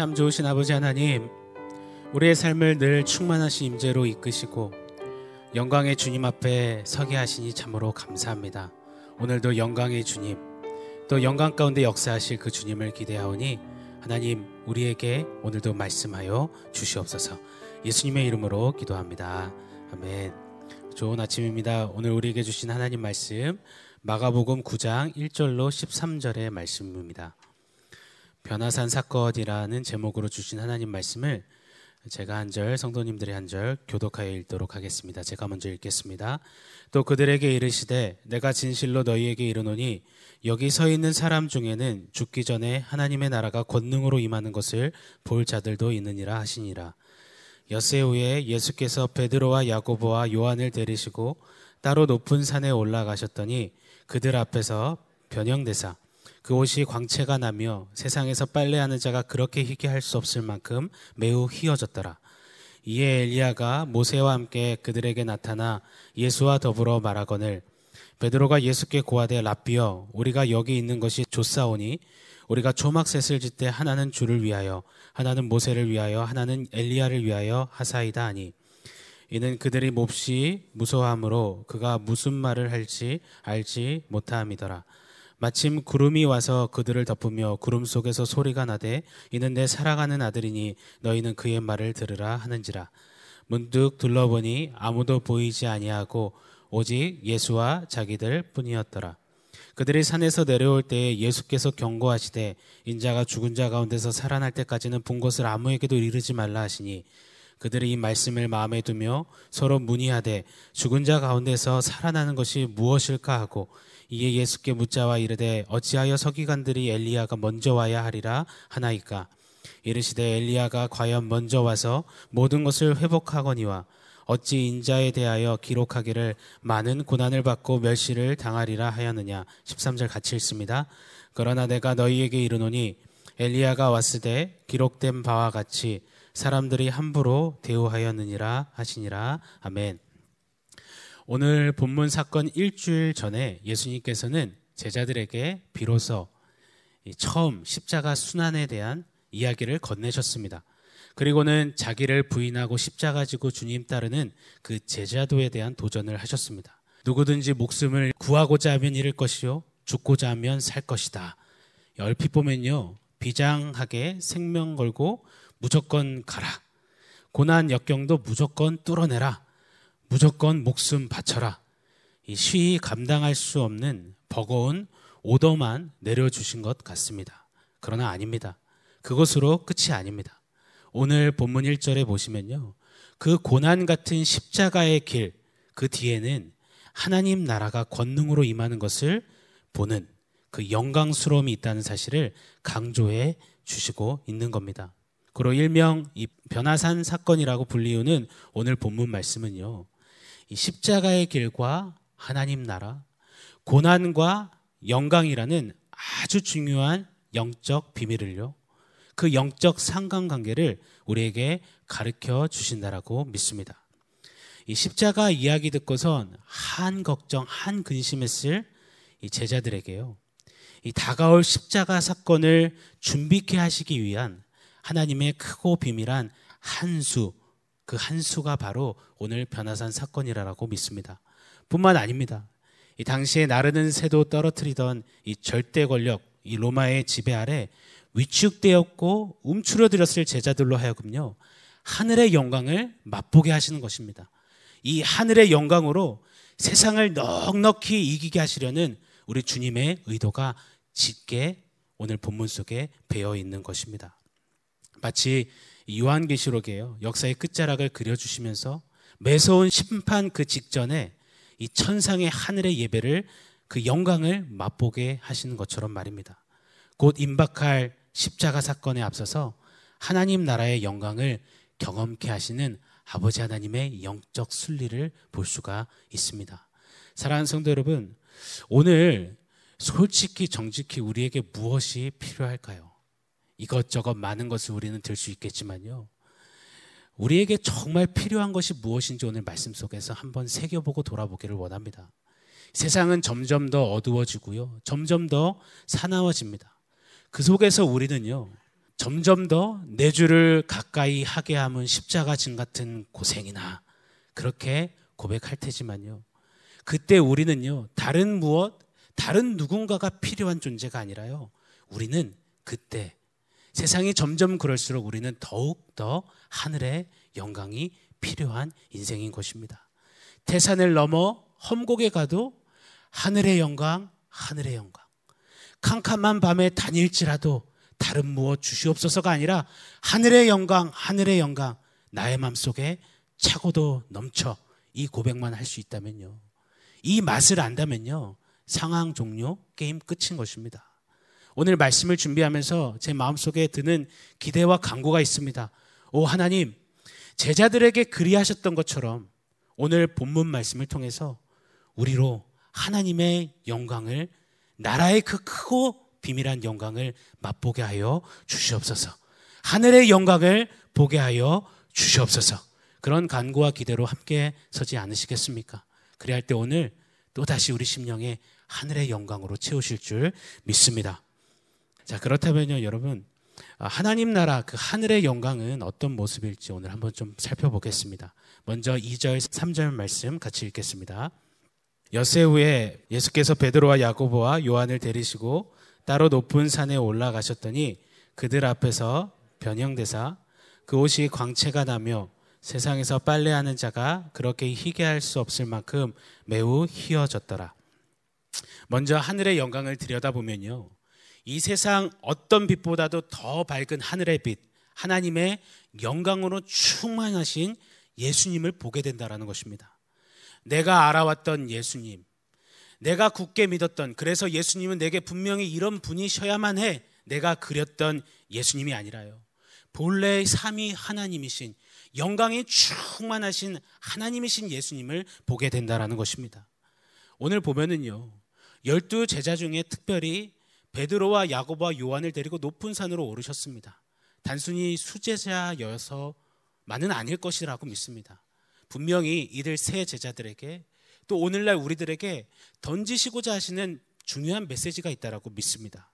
참 좋으신 아버지 하나님, 우리의 삶을 늘 충만하신 임재로 이끄시고 영광의 주님 앞에 서게 하시니 참으로 감사합니다. 오늘도 영광의 주님, 또 영광 가운데 역사하실 그 주님을 기대하오니 하나님 우리에게 오늘도 말씀하여 주시옵소서. 예수님의 이름으로 기도합니다. 아멘. 좋은 아침입니다. 오늘 우리에게 주신 하나님 말씀 마가복음 9장 1절로 13절의 말씀입니다. 변화산 사건이라는 제목으로 주신 하나님 말씀을 제가 한 절, 성도님들이 한 절 교독하여 읽도록 하겠습니다. 제가 먼저 읽겠습니다. 또 그들에게 이르시되 내가 진실로 너희에게 이르노니 여기 서 있는 사람 중에는 죽기 전에 하나님의 나라가 권능으로 임하는 것을 볼 자들도 있느니라 하시니라. 엿새 후에 예수께서 베드로와 야고보와 요한을 데리시고 따로 높은 산에 올라가셨더니 그들 앞에서 변형되사 그 옷이 광채가 나며 세상에서 빨래하는 자가 그렇게 희게 할 수 없을 만큼 매우 희어졌더라. 이에 엘리야가 모세와 함께 그들에게 나타나 예수와 더불어 말하거늘 베드로가 예수께 고하되 랍비여 우리가 여기 있는 것이 좋사오니 우리가 초막셋을 짓되 하나는 주를 위하여 하나는 모세를 위하여 하나는 엘리야를 위하여 하사이다 하니 이는 그들이 몹시 무서함으로 그가 무슨 말을 할지 알지 못함이더라. 마침 구름이 와서 그들을 덮으며 구름 속에서 소리가 나되 이는 내 사랑하는 아들이니 너희는 그의 말을 들으라 하는지라. 문득 둘러보니 아무도 보이지 아니하고 오직 예수와 자기들 뿐이었더라. 그들이 산에서 내려올 때에 예수께서 경고하시되 인자가 죽은 자 가운데서 살아날 때까지는 본 것을 아무에게도 이르지 말라 하시니 그들이 이 말씀을 마음에 두며 서로 문의하되 죽은 자 가운데서 살아나는 것이 무엇일까 하고 이에 예수께 묻자와 이르되 어찌하여 서기관들이 엘리야가 먼저 와야 하리라 하나이까 이르시되 엘리야가 과연 먼저 와서 모든 것을 회복하거니와 어찌 인자에 대하여 기록하기를 많은 고난을 받고 멸시를 당하리라 하였느냐 13절 같이 읽습니다. 그러나 내가 너희에게 이르노니 엘리야가 왔을 때 기록된 바와 같이 사람들이 함부로 대우하였느니라 하시니라. 아멘. 오늘 본문 사건 일주일 전에 예수님께서는 제자들에게 비로소 처음 십자가 순환에 대한 이야기를 건네셨습니다. 그리고는 자기를 부인하고 십자가 지고 주님 따르는 그 제자도에 대한 도전을 하셨습니다. 누구든지 목숨을 구하고자 하면 잃을 것이요 죽고자 하면 살 것이다. 얼핏 보면요 비장하게 생명 걸고 무조건 가라. 고난 역경도 무조건 뚫어내라. 무조건 목숨 바쳐라. 이 쉬이 감당할 수 없는 버거운 오더만 내려주신 것 같습니다. 그러나 아닙니다. 그것으로 끝이 아닙니다. 오늘 본문 1절에 보시면요. 그 고난 같은 십자가의 길, 그 뒤에는 하나님 나라가 권능으로 임하는 것을 보는 그 영광스러움이 있다는 사실을 강조해 주시고 있는 겁니다. 그로 일명 이 변화산 사건이라고 불리우는 오늘 본문 말씀은요. 이 십자가의 길과 하나님 나라, 고난과 영광이라는 아주 중요한 영적 비밀을요. 그 영적 상관관계를 우리에게 가르쳐 주신다라고 믿습니다. 이 십자가 이야기 듣고선 한 걱정, 한 근심했을 이 제자들에게요. 이 다가올 십자가 사건을 준비케 하시기 위한 하나님의 크고 비밀한 한 수, 그 한 수가 바로 오늘 변화산 사건이라고 믿습니다. 뿐만 아닙니다. 이 당시에 나르는 새도 떨어뜨리던 이 절대 권력, 이 로마의 지배 아래 위축되었고 움츠러들었을 제자들로 하여금요, 하늘의 영광을 맛보게 하시는 것입니다. 이 하늘의 영광으로 세상을 넉넉히 이기게 하시려는 우리 주님의 의도가 짙게 오늘 본문 속에 배어 있는 것입니다. 마치 요한계시록에요. 역사의 끝자락을 그려주시면서 매서운 심판 그 직전에 이 천상의 하늘의 예배를 그 영광을 맛보게 하시는 것처럼 말입니다. 곧 임박할 십자가 사건에 앞서서 하나님 나라의 영광을 경험케 하시는 아버지 하나님의 영적 순리를 볼 수가 있습니다. 사랑하는 성도 여러분, 오늘 솔직히 정직히 우리에게 무엇이 필요할까요? 이것저것 많은 것을 우리는 들 수 있겠지만요. 우리에게 정말 필요한 것이 무엇인지 오늘 말씀 속에서 한번 새겨보고 돌아보기를 원합니다. 세상은 점점 더 어두워지고요. 점점 더 사나워집니다. 그 속에서 우리는요. 점점 더 내 주를 가까이 하게 함은 십자가 진 같은 고생이나 그렇게 고백할 테지만요. 그때 우리는요, 다른 무엇, 다른 누군가가 필요한 존재가 아니라요. 우리는 그때 세상이 점점 그럴수록 우리는 더욱 더 하늘의 영광이 필요한 인생인 것입니다. 태산을 넘어 험곡에 가도 하늘의 영광, 하늘의 영광. 캄캄한 밤에 다닐지라도 다른 무엇 주시옵소서가 아니라 하늘의 영광, 하늘의 영광. 나의 마음속에 차고도 넘쳐 이 고백만 할 수 있다면요. 이 맛을 안다면요. 상황 종료, 게임 끝인 것입니다. 오늘 말씀을 준비하면서 제 마음속에 드는 기대와 강구가 있습니다. 오 하나님, 제자들에게 그리하셨던 것처럼 오늘 본문 말씀을 통해서 우리로 하나님의 영광을 나라의 그 크고 비밀한 영광을 맛보게 하여 주시옵소서. 하늘의 영광을 보게 하여 주시옵소서. 그런 간구와 기대로 함께 서지 않으시겠습니까? 그래야 할때 오늘 또다시 우리 심령에 하늘의 영광으로 채우실 줄 믿습니다. 자, 그렇다면요, 여러분. 아, 하나님 나라 그 하늘의 영광은 어떤 모습일지 오늘 한번 좀 살펴보겠습니다. 먼저 2절, 3절 말씀 같이 읽겠습니다. 엿새 후에 예수께서 베드로와 야고보와 요한을 데리시고 따로 높은 산에 올라가셨더니 그들 앞에서 변형되사 그 옷이 광채가 나며 세상에서 빨래하는 자가 그렇게 희게 할 수 없을 만큼 매우 희어졌더라. 먼저 하늘의 영광을 들여다보면요. 이 세상 어떤 빛보다도 더 밝은 하늘의 빛, 하나님의 영광으로 충만하신 예수님을 보게 된다라는 것입니다. 내가 알아왔던 예수님, 내가 굳게 믿었던 그래서 예수님은 내게 분명히 이런 분이셔야만 해 내가 그렸던 예수님이 아니라요. 본래 삼위 하나님이신 영광이 충만하신 하나님이신 예수님을 보게 된다라는 것입니다. 오늘 보면은요. 열두 제자 중에 특별히 베드로와 야고보와 요한을 데리고 높은 산으로 오르셨습니다. 단순히 수제자여서만은 아닐 것이라고 믿습니다. 분명히 이들 세 제자들에게 또 오늘날 우리들에게 던지시고자 하시는 중요한 메시지가 있다라고 믿습니다.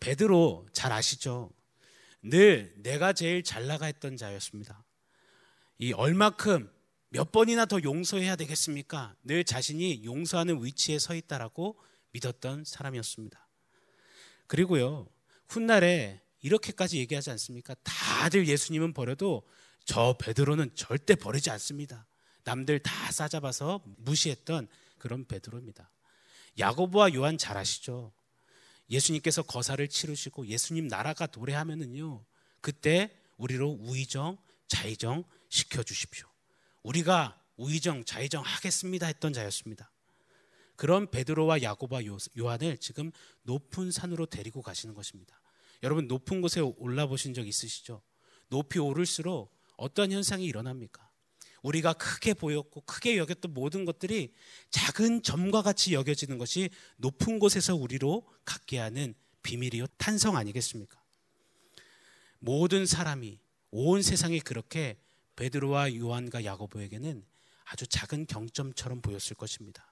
베드로 잘 아시죠? 늘 내가 제일 잘 나가 했던 자였습니다. 이 얼마큼 몇 번이나 더 용서해야 되겠습니까? 늘 자신이 용서하는 위치에 서 있다라고 믿었던 사람이었습니다. 그리고요, 훗날에 이렇게까지 얘기하지 않습니까? 다들 예수님은 버려도 저 베드로는 절대 버리지 않습니다. 남들 다 싸잡아서 무시했던 그런 베드로입니다. 야고보와 요한 잘 아시죠? 예수님께서 거사를 치르시고 예수님 나라가 도래하면은요. 그때 우리로 우의정, 자의정 시켜 주십시오. 우리가 우의정, 자의정 하겠습니다 했던 자였습니다. 그런 베드로와 야고보와 요한을 지금 높은 산으로 데리고 가시는 것입니다. 여러분 높은 곳에 올라 보신 적 있으시죠? 높이 오를수록 어떤 현상이 일어납니까? 우리가 크게 보였고 크게 여겼던 모든 것들이 작은 점과 같이 여겨지는 것이 높은 곳에서 우리로 갖게 하는 비밀이요 탄성 아니겠습니까? 모든 사람이 온 세상이 그렇게 베드로와 요한과 야고보에게는 아주 작은 경점처럼 보였을 것입니다.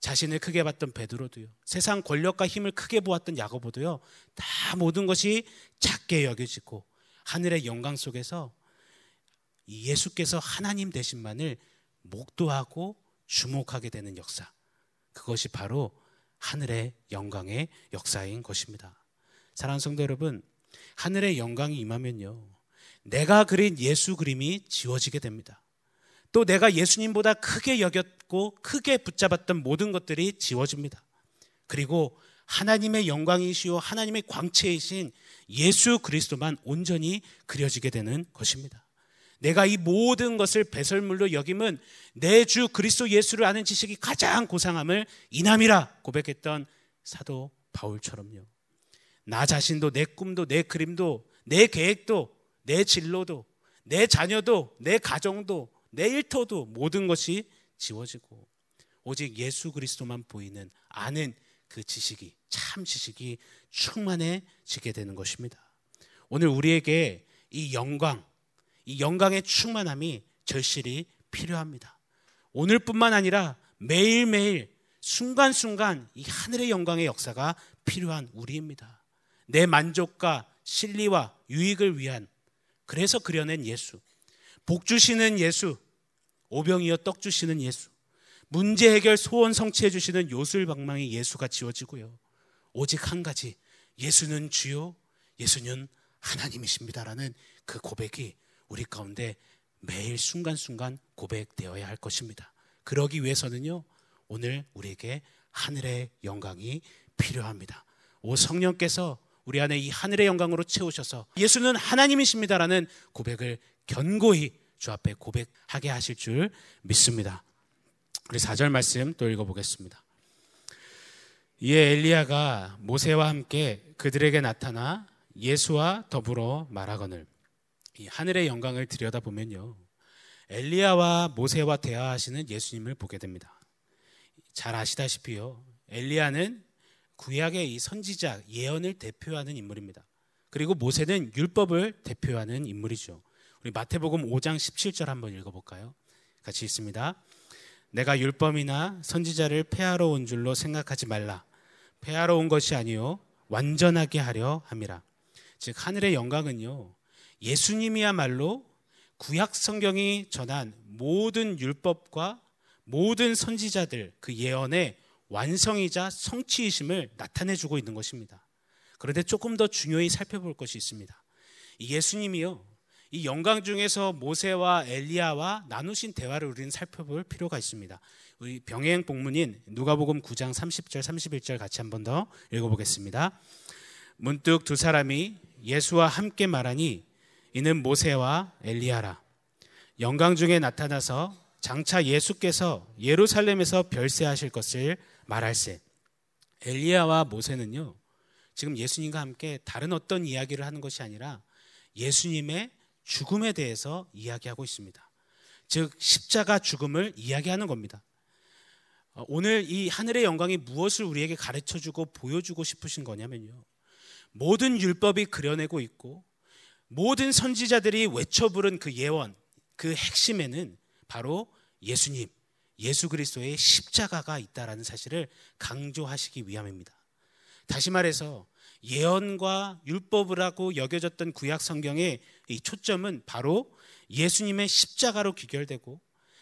자신을 크게 봤던 베드로도요. 세상 권력과 힘을 크게 보았던 야고보도요. 다 모든 것이 작게 여겨지고 하늘의 영광 속에서 예수께서 하나님 되신만을 목도하고 주목하게 되는 역사. 그것이 바로 하늘의 영광의 역사인 것입니다. 사랑하는 성도 여러분, 하늘의 영광이 임하면요. 내가 그린 예수 그림이 지워지게 됩니다. 또 내가 예수님보다 크게 여겼고 크게 붙잡았던 모든 것들이 지워집니다. 그리고 하나님의 영광이시오 하나님의 광채이신 예수 그리스도만 온전히 그려지게 되는 것입니다. 내가 이 모든 것을 배설물로 여김은 내 주 그리스도 예수를 아는 지식이 가장 고상함을 이남이라 고백했던 사도 바울처럼요. 나 자신도 내 꿈도 내 그림도 내 계획도 내 진로도 내 자녀도 내 가정도 내 일터도 모든 것이 지워지고 오직 예수 그리스도만 보이는 아는 그 지식이 참 지식이 충만해지게 되는 것입니다. 오늘 우리에게 이 영광 이 영광의 충만함이 절실히 필요합니다. 오늘뿐만 아니라 매일매일 순간순간 이 하늘의 영광의 역사가 필요한 우리입니다. 내 만족과 실리와 유익을 위한 그래서 그려낸 예수. 복 주시는 예수. 오병이어 떡 주시는 예수. 문제 해결 소원 성취해 주시는 요술방망이 예수가 지워지고요. 오직 한 가지 예수는 주요 예수는 하나님이십니다라는 그 고백이 우리 가운데 매일 순간순간 고백되어야 할 것입니다. 그러기 위해서는요. 오늘 우리에게 하늘의 영광이 필요합니다. 오 성령께서 우리 안에 이 하늘의 영광으로 채우셔서 예수는 하나님이십니다라는 고백을 견고히 주 앞에 고백하게 하실 줄 믿습니다. 우리 4절 말씀 또 읽어보겠습니다. 이에 엘리야가 모세와 함께 그들에게 나타나 예수와 더불어 말하거늘 이 하늘의 영광을 들여다보면요. 엘리야와 모세와 대화하시는 예수님을 보게 됩니다. 잘 아시다시피요. 엘리야는 구약의 이 선지자 예언을 대표하는 인물입니다. 그리고 모세는 율법을 대표하는 인물이죠. 우리 마태복음 5장 17절 한번 읽어볼까요? 같이 있습니다. 내가 율법이나 선지자를 폐하러 온 줄로 생각하지 말라. 폐하러 온 것이 아니요 완전하게 하려 함이라. 즉 하늘의 영광은요 예수님이야말로 구약 성경이 전한 모든 율법과 모든 선지자들 그 예언의 완성이자 성취이심을 나타내 주고 있는 것입니다. 그런데 조금 더 중요히 살펴볼 것이 있습니다. 예수님이요. 이 영광 중에서 모세와 엘리야와 나누신 대화를 우리는 살펴볼 필요가 있습니다. 우리 병행 복문인 누가복음 9장 30절 31절 같이 한 번 더 읽어보겠습니다. 문득 두 사람이 예수와 함께 말하니 이는 모세와 엘리야라. 영광 중에 나타나서 장차 예수께서 예루살렘에서 별세하실 것을 말할세. 엘리야와 모세는요. 지금 예수님과 함께 다른 어떤 이야기를 하는 것이 아니라 예수님의 죽음에 대해서 이야기하고 있습니다. 즉 십자가 죽음을 이야기하는 겁니다. 어, 오늘 이 하늘의 영광이 무엇을 우리에게 가르쳐 주고 보여주고 싶으신 거냐면요. 모든 율법이 그려내고 있고 모든 선지자들이 외쳐 부른 그 예언, 그 핵심에는 바로 예수님, 예수 그리스도의 십자가가 있다라는 사실을 강조하시기 위함입니다. 다시 말해서 예언과 율법이라고 여겨졌던 구약 성경의 이 초점은 바로 예수님의 십자가로 귀결되고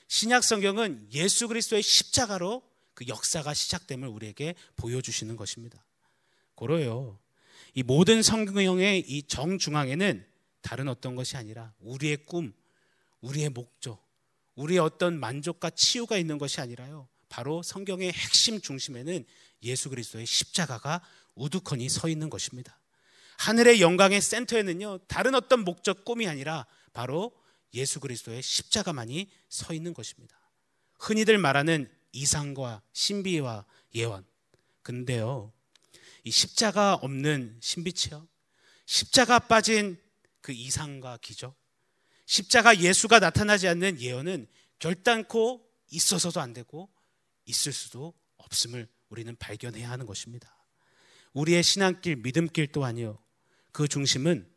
신약 성경은 예수 그리스도의 십자가로 그 역사가 시작됨을 우리에게 보여주시는 것입니다. 고로요. 이 모든 성경의 이 정중앙에는 다른 어떤 것이 아니라 우리의 꿈, 우리의 목적, 우리의 어떤 만족과 치유가 있는 것이 아니라요. 바로 성경의 핵심 중심에는 예수 그리스도의 십자가가 우두커니 서 있는 것입니다. 하늘의 영광의 센터에는요, 다른 어떤 목적 꿈이 아니라 바로 예수 그리스도의 십자가만이 서 있는 것입니다. 흔히들 말하는 이상과 신비와 예언. 근데요, 이 십자가 없는 신비치요. 십자가 빠진 그 이상과 기적. 십자가 예수가 나타나지 않는 예언은 결단코 있어서도 안 되고 있을 수도 없음을 우리는 발견해야 하는 것입니다. 우리의 신앙길, 믿음길 또한요. 그 중심은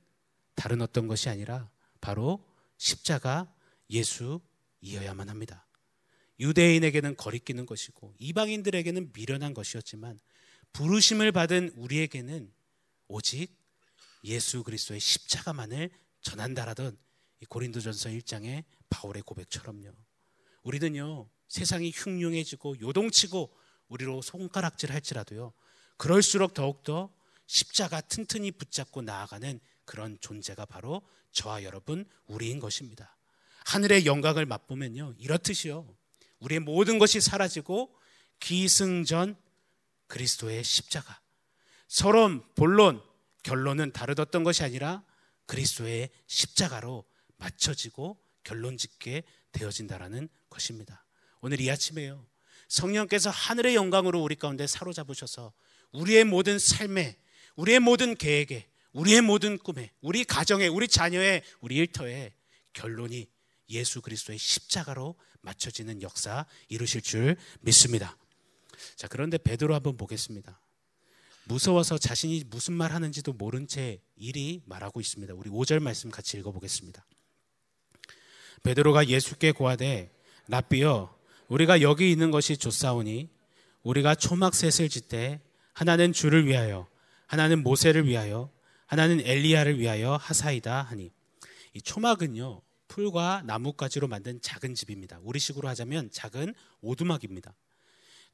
다른 어떤 것이 아니라 바로 십자가 예수이어야만 합니다. 유대인에게는 거리끼는 것이고 이방인들에게는 미련한 것이었지만 부르심을 받은 우리에게는 오직 예수 그리스도의 십자가만을 전한다라던 고린도전서 1장의 바울의 고백처럼요. 우리는요 세상이 흉흉해지고 요동치고 우리로 손가락질 할지라도요 그럴수록 더욱더 십자가 튼튼히 붙잡고 나아가는 그런 존재가 바로 저와 여러분 우리인 것입니다. 하늘의 영광을 맛보면요 이렇듯이요 우리의 모든 것이 사라지고 기승전 그리스도의 십자가 서론 본론 결론은 다르던 것이 아니라 그리스도의 십자가로 맞춰지고 결론 짓게 되어진다라는 것입니다. 오늘 이 아침에요. 성령께서 하늘의 영광으로 우리 가운데 사로잡으셔서 우리의 모든 삶에, 우리의 모든 계획에, 우리의 모든 꿈에, 우리 가정에, 우리 자녀의, 우리 일터에 결론이 예수 그리스도의 십자가로 맞춰지는 역사 이루실 줄 믿습니다. 자, 그런데 베드로 한번 보겠습니다. 무서워서 자신이 무슨 말 하는지도 모른 채 일이 말하고 있습니다. 우리 5절 말씀 같이 읽어 보겠습니다. 베드로가 예수께 고하되 랍비여 우리가 여기 있는 것이 좋사오니 우리가 초막셋을 짓되 하나는 주를 위하여 하나는 모세를 위하여 하나는 엘리야를 위하여 하사이다 하니 이 초막은요 풀과 나뭇가지로 만든 작은 집입니다. 우리식으로 하자면 작은 오두막입니다.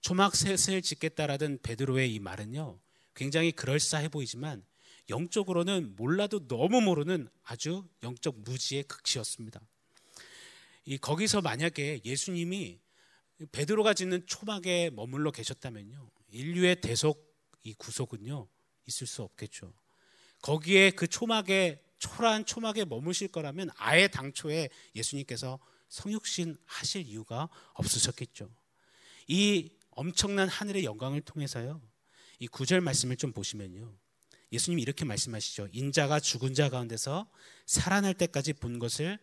초막 셋을 짓겠다라던 베드로의 이 말은요 굉장히 그럴싸해 보이지만 영적으로는 몰라도 너무 모르는 아주 영적 무지의 극치였습니다. 이 거기서 만약에 예수님이 베드로가 짓는 초막에 머물러 계셨다면요 인류의 대속 이 구속은요 있을 수 없겠죠. 거기에 그 초막에 초라한 초막에 머무실 거라면 아예 당초에 예수님께서 성육신 하실 이유가 없으셨겠죠. 이 엄청난 하늘의 영광을 통해서요. 이 구절 말씀을 좀 보시면요. 예수님이 이렇게 말씀하시죠. 인자가 죽은 자 가운데서 살아날 때까지 본 것을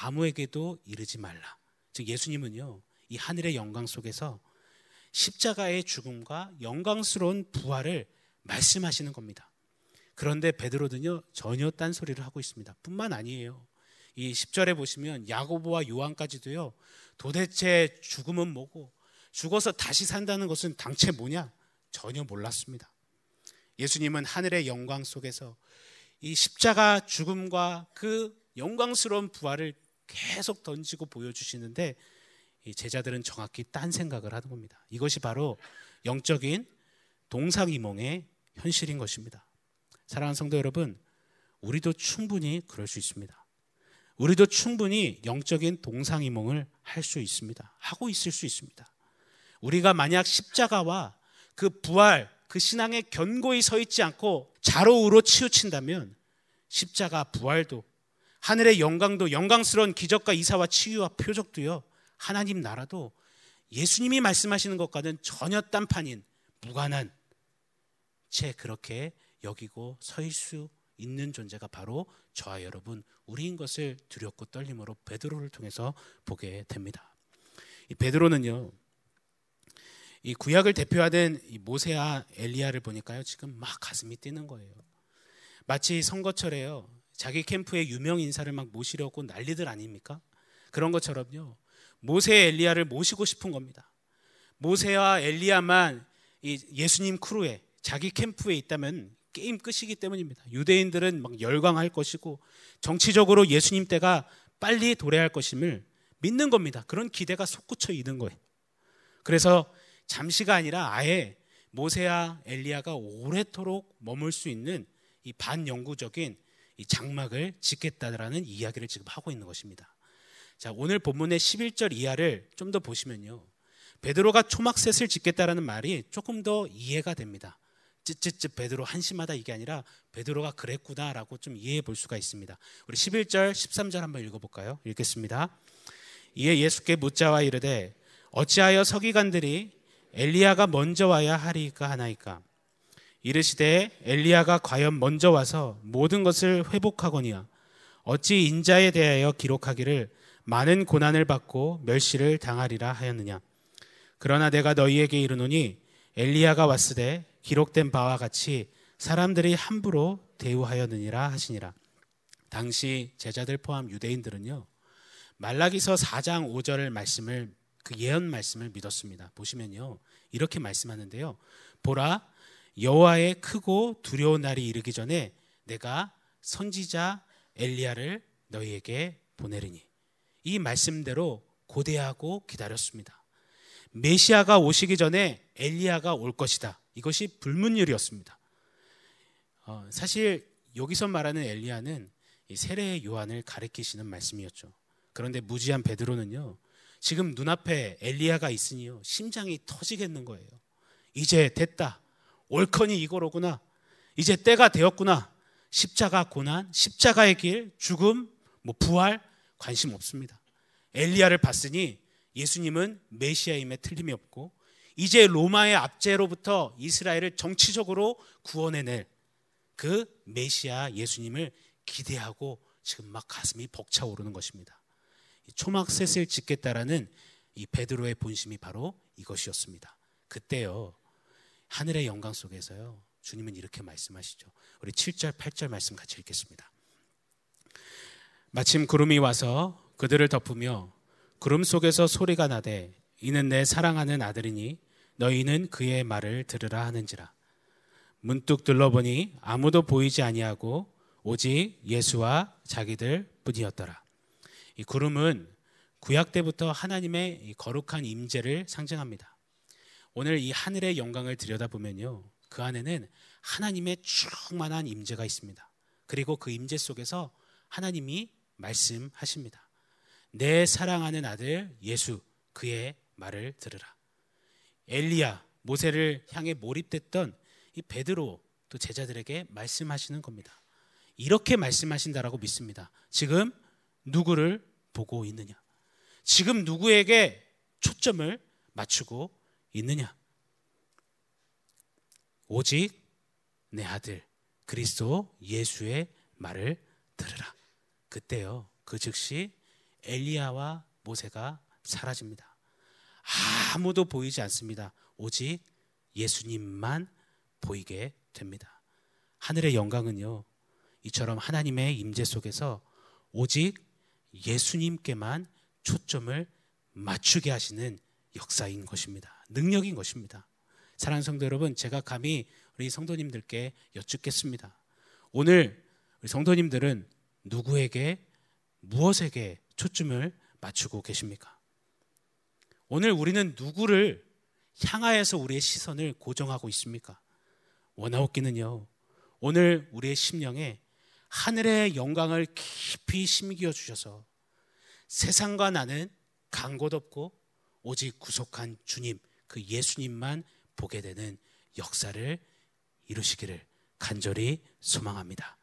아무에게도 이르지 말라. 즉 예수님은요. 이 하늘의 영광 속에서 십자가의 죽음과 영광스러운 부활을 말씀하시는 겁니다. 그런데 베드로는요 전혀 딴 소리를 하고 있습니다. 뿐만 아니에요. 이 10절에 보시면 야고보와 요한까지도요. 도대체 죽음은 뭐고 죽어서 다시 산다는 것은 당최 뭐냐? 전혀 몰랐습니다. 예수님은 하늘의 영광 속에서 이 십자가 죽음과 그 영광스러운 부활을 계속 던지고 보여주시는데 제자들은 정확히 딴 생각을 하는 겁니다. 이것이 바로 영적인 동상이몽의 현실인 것입니다. 사랑하는 성도 여러분, 우리도 충분히 그럴 수 있습니다. 우리도 충분히 영적인 동상이몽을 할 수 있습니다. 하고 있을 수 있습니다. 우리가 만약 십자가와 그 부활, 그 신앙에 견고히 서 있지 않고 좌로우로 치우친다면 십자가 부활도 하늘의 영광도 영광스러운 기적과 이사와 치유와 표적도요. 하나님 나라도 예수님이 말씀하시는 것과는 전혀 딴판인 무관한 채 그렇게 여기고 서수 있는 존재가 바로 저와 여러분 우리인 것을 두렵고 떨림으로 베드로를 통해서 보게 됩니다. 이 베드로는요. 이 구약을 대표하는 이 모세와 엘리야를 보니까요. 지금 막 가슴이 뛰는 거예요. 마치 선거철에요. 자기 캠프에 유명 인사를 막 모시려고 난리들 아닙니까? 그런 것처럼요. 모세 엘리야를 모시고 싶은 겁니다. 모세와 엘리야만 이 예수님 크루에 자기 캠프에 있다면 게임 끝이기 때문입니다. 유대인들은 막 열광할 것이고 정치적으로 예수님 때가 빨리 도래할 것임을 믿는 겁니다. 그런 기대가 솟구쳐 있는 거예요. 그래서 잠시가 아니라 아예 모세와 엘리야가 오래도록 머물 수 있는 이 반영구적인 이 장막을 짓겠다라는 이야기를 지금 하고 있는 것입니다. 자, 오늘 본문의 11절 이하를 좀 더 보시면요. 베드로가 초막셋을 짓겠다라는 말이 조금 더 이해가 됩니다. 찌찌찌 베드로 한심하다 이게 아니라 베드로가 그랬구나라고 좀 이해해 볼 수가 있습니다. 우리 11절, 13절 한번 읽어 볼까요? 읽겠습니다. 이에 예수께 묻자와 이르되 어찌하여 서기관들이 엘리야가 먼저 와야 하리까 하나이까 이르시되 엘리야가 과연 먼저 와서 모든 것을 회복하거니와 어찌 인자에 대하여 기록하기를 많은 고난을 받고 멸시를 당하리라 하였느냐 그러나 내가 너희에게 이르노니 엘리야가 왔으되 기록된 바와 같이 사람들이 함부로 대우하였느니라 하시니라. 당시 제자들 포함 유대인들은요. 말라기서 4장 5절 말씀을 그 예언 말씀을 믿었습니다. 보시면요. 이렇게 말씀하는데요. 보라 여호와의 크고 두려운 날이 이르기 전에 내가 선지자 엘리야를 너희에게 보내리니 이 말씀대로 고대하고 기다렸습니다. 메시아가 오시기 전에 엘리야가 올 것이다. 이것이 불문율이었습니다. 어, 사실 여기서 말하는 엘리야는 세례의 요한을 가리키시는 말씀이었죠. 그런데 무지한 베드로는요. 지금 눈앞에 엘리야가 있으니요. 심장이 터지겠는 거예요. 이제 됐다. 옳거니 이거로구나. 이제 때가 되었구나. 십자가 고난, 십자가의 길, 죽음, 뭐 부활 관심 없습니다. 엘리야를 봤으니 예수님은 메시아임에 틀림이 없고 이제 로마의 압제로부터 이스라엘을 정치적으로 구원해낼 그 메시아 예수님을 기대하고 지금 막 가슴이 벅차오르는 것입니다. 초막셋을 짓겠다라는 이 베드로의 본심이 바로 이것이었습니다. 그때요 하늘의 영광 속에서요 주님은 이렇게 말씀하시죠. 우리 7절 8절 말씀 같이 읽겠습니다. 마침 구름이 와서 그들을 덮으며 구름 속에서 소리가 나되 이는 내 사랑하는 아들이니 너희는 그의 말을 들으라 하는지라 문득 둘러보니 아무도 보이지 아니하고 오직 예수와 자기들 뿐이었더라. 이 구름은 구약 때부터 하나님의 거룩한 임재를 상징합니다. 오늘 이 하늘의 영광을 들여다보면요. 그 안에는 하나님의 충만한 임재가 있습니다. 그리고 그 임재 속에서 하나님이 말씀하십니다. 내 사랑하는 아들 예수 그의 말을 들으라. 엘리야 모세를 향해 몰입됐던 이 베드로 또 제자들에게 말씀하시는 겁니다. 이렇게 말씀하신다라고 믿습니다. 지금 누구를 보고 있느냐? 지금 누구에게 초점을 맞추고 있느냐? 오직 내 아들 그리스도 예수의 말을. 그때요. 그 즉시 엘리야와 모세가 사라집니다. 아무도 보이지 않습니다. 오직 예수님만 보이게 됩니다. 하늘의 영광은요. 이처럼 하나님의 임재 속에서 오직 예수님께만 초점을 맞추게 하시는 역사인 것입니다. 능력인 것입니다. 사랑하는 성도 여러분, 제가 감히 우리 성도님들께 여쭙겠습니다. 오늘 우리 성도님들은 누구에게 무엇에게 초점을 맞추고 계십니까? 오늘 우리는 누구를 향하여서 우리의 시선을 고정하고 있습니까? 원하옵기는요. 오늘 우리의 심령에 하늘의 영광을 깊이 심기어 주셔서 세상과 나는 간 곳 없고 오직 구속한 주님 그 예수님만 보게 되는 역사를 이루시기를 간절히 소망합니다.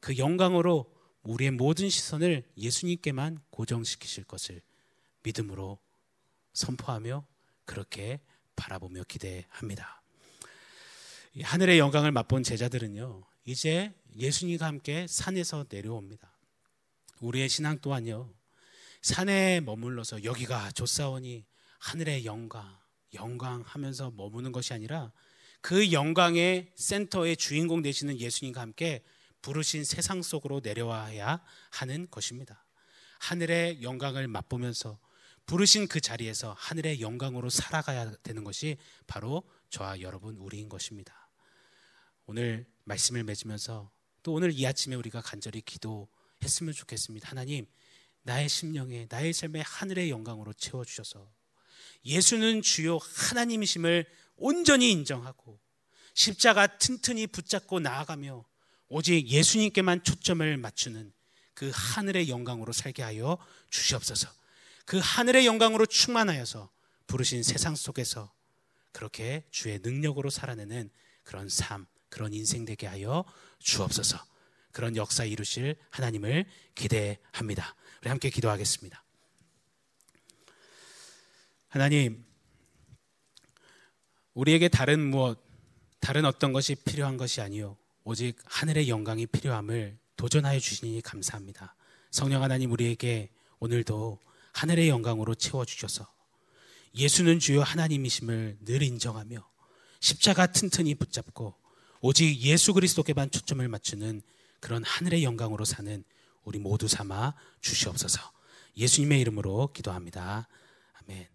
그 영광으로 우리의 모든 시선을 예수님께만 고정시키실 것을 믿음으로 선포하며 그렇게 바라보며 기대합니다. 하늘의 영광을 맛본 제자들은요, 이제 예수님과 함께 산에서 내려옵니다. 우리의 신앙 또한요, 산에 머물러서 여기가 좋사오니 하늘의 영광, 영광 하면서 머무는 것이 아니라 그 영광의 센터의 주인공 되시는 예수님과 함께 부르신 세상 속으로 내려와야 하는 것입니다. 하늘의 영광을 맛보면서 부르신 그 자리에서 하늘의 영광으로 살아가야 되는 것이 바로 저와 여러분 우리인 것입니다. 오늘 말씀을 맺으면서 또 오늘 이 아침에 우리가 간절히 기도했으면 좋겠습니다. 하나님, 나의 심령에 나의 삶에 하늘의 영광으로 채워 주셔서 예수는 주요 하나님이심을 온전히 인정하고 십자가 튼튼히 붙잡고 나아가며 오직 예수님께만 초점을 맞추는 그 하늘의 영광으로 살게 하여 주시옵소서. 그 하늘의 영광으로 충만하여서 부르신 세상 속에서 그렇게 주의 능력으로 살아내는 그런 삶, 그런 인생 되게 하여 주옵소서. 그런 역사 이루실 하나님을 기대합니다. 우리 함께 기도하겠습니다. 하나님, 우리에게 다른 무엇, 다른 어떤 것이 필요한 것이 아니요. 오직 하늘의 영광이 필요함을 도전하여 주시니 감사합니다. 성령 하나님 우리에게 오늘도 하늘의 영광으로 채워주셔서 예수는 주요 하나님이심을 늘 인정하며 십자가 튼튼히 붙잡고 오직 예수 그리스도께만 초점을 맞추는 그런 하늘의 영광으로 사는 우리 모두 삼아 주시옵소서. 예수님의 이름으로 기도합니다. 아멘.